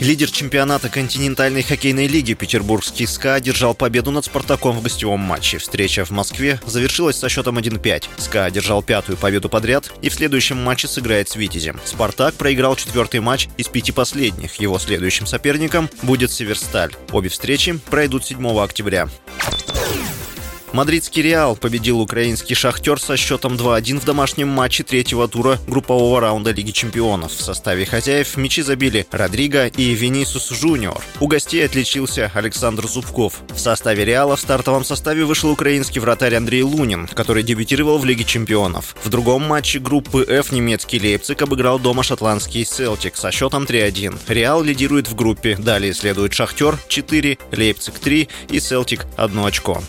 Лидер чемпионата континентальной хоккейной лиги Петербургский СКА одержал победу над «Спартаком» в гостевом матче. Встреча в Москве завершилась со счетом 1-5. СКА одержал пятую победу подряд и в следующем матче сыграет с «Витязем». «Спартак» проиграл четвертый матч из пяти последних. Его следующим соперником будет «Северсталь». Обе встречи пройдут 7 октября. Мадридский Реал победил украинский «Шахтер» со счетом 2-1 в домашнем матче третьего тура группового раунда Лиги чемпионов. В составе хозяев мячи забили Родриго и Венисус Жуниор. У гостей отличился Александр Зубков. В составе «Реала» в стартовом составе вышел украинский вратарь Андрей Лунин, который дебютировал в Лиге чемпионов. В другом матче группы F немецкий Лейпциг обыграл дома шотландский Селтик со счетом 3-1. «Реал» лидирует в группе. Далее следует «Шахтер» 4, Лейпциг 3 и «Селтик» 1 очко.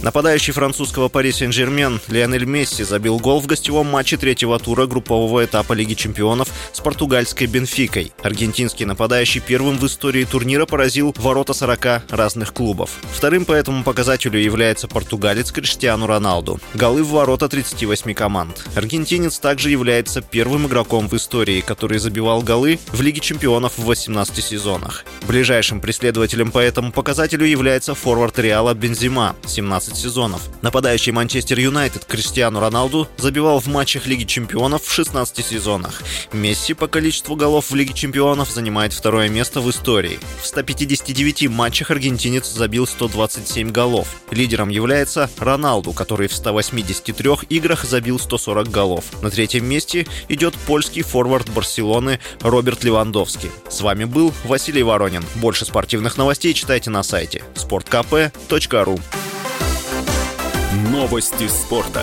Нападающий французского Пари Сен-Жермен Лионель Месси забил гол в гостевом матче третьего тура группового этапа Лиги чемпионов с португальской Бенфикой. Аргентинский нападающий первым в истории турнира поразил ворота 40 разных клубов. Вторым по этому показателю является португалец Криштиану Роналду. Голы в ворота 38 команд. Аргентинец также является первым игроком в истории, который забивал голы в Лиге чемпионов в 18 сезонах. Ближайшим преследователем по этому показателю является форвард Реала Бензима 17 15 сезонов. Нападающий Манчестер Юнайтед Криштиану Роналду забивал в матчах Лиги чемпионов в 16 сезонах. Месси по количеству голов в Лиге чемпионов занимает второе место в истории. В 159 матчах аргентинец забил 127 голов. Лидером является Роналду, который в 183 играх забил 140 голов. На третьем месте идет польский форвард Барселоны Роберт Левандовский. С вами был Василий Воронин. Больше спортивных новостей читайте на сайте sportkp.ru Новости спорта.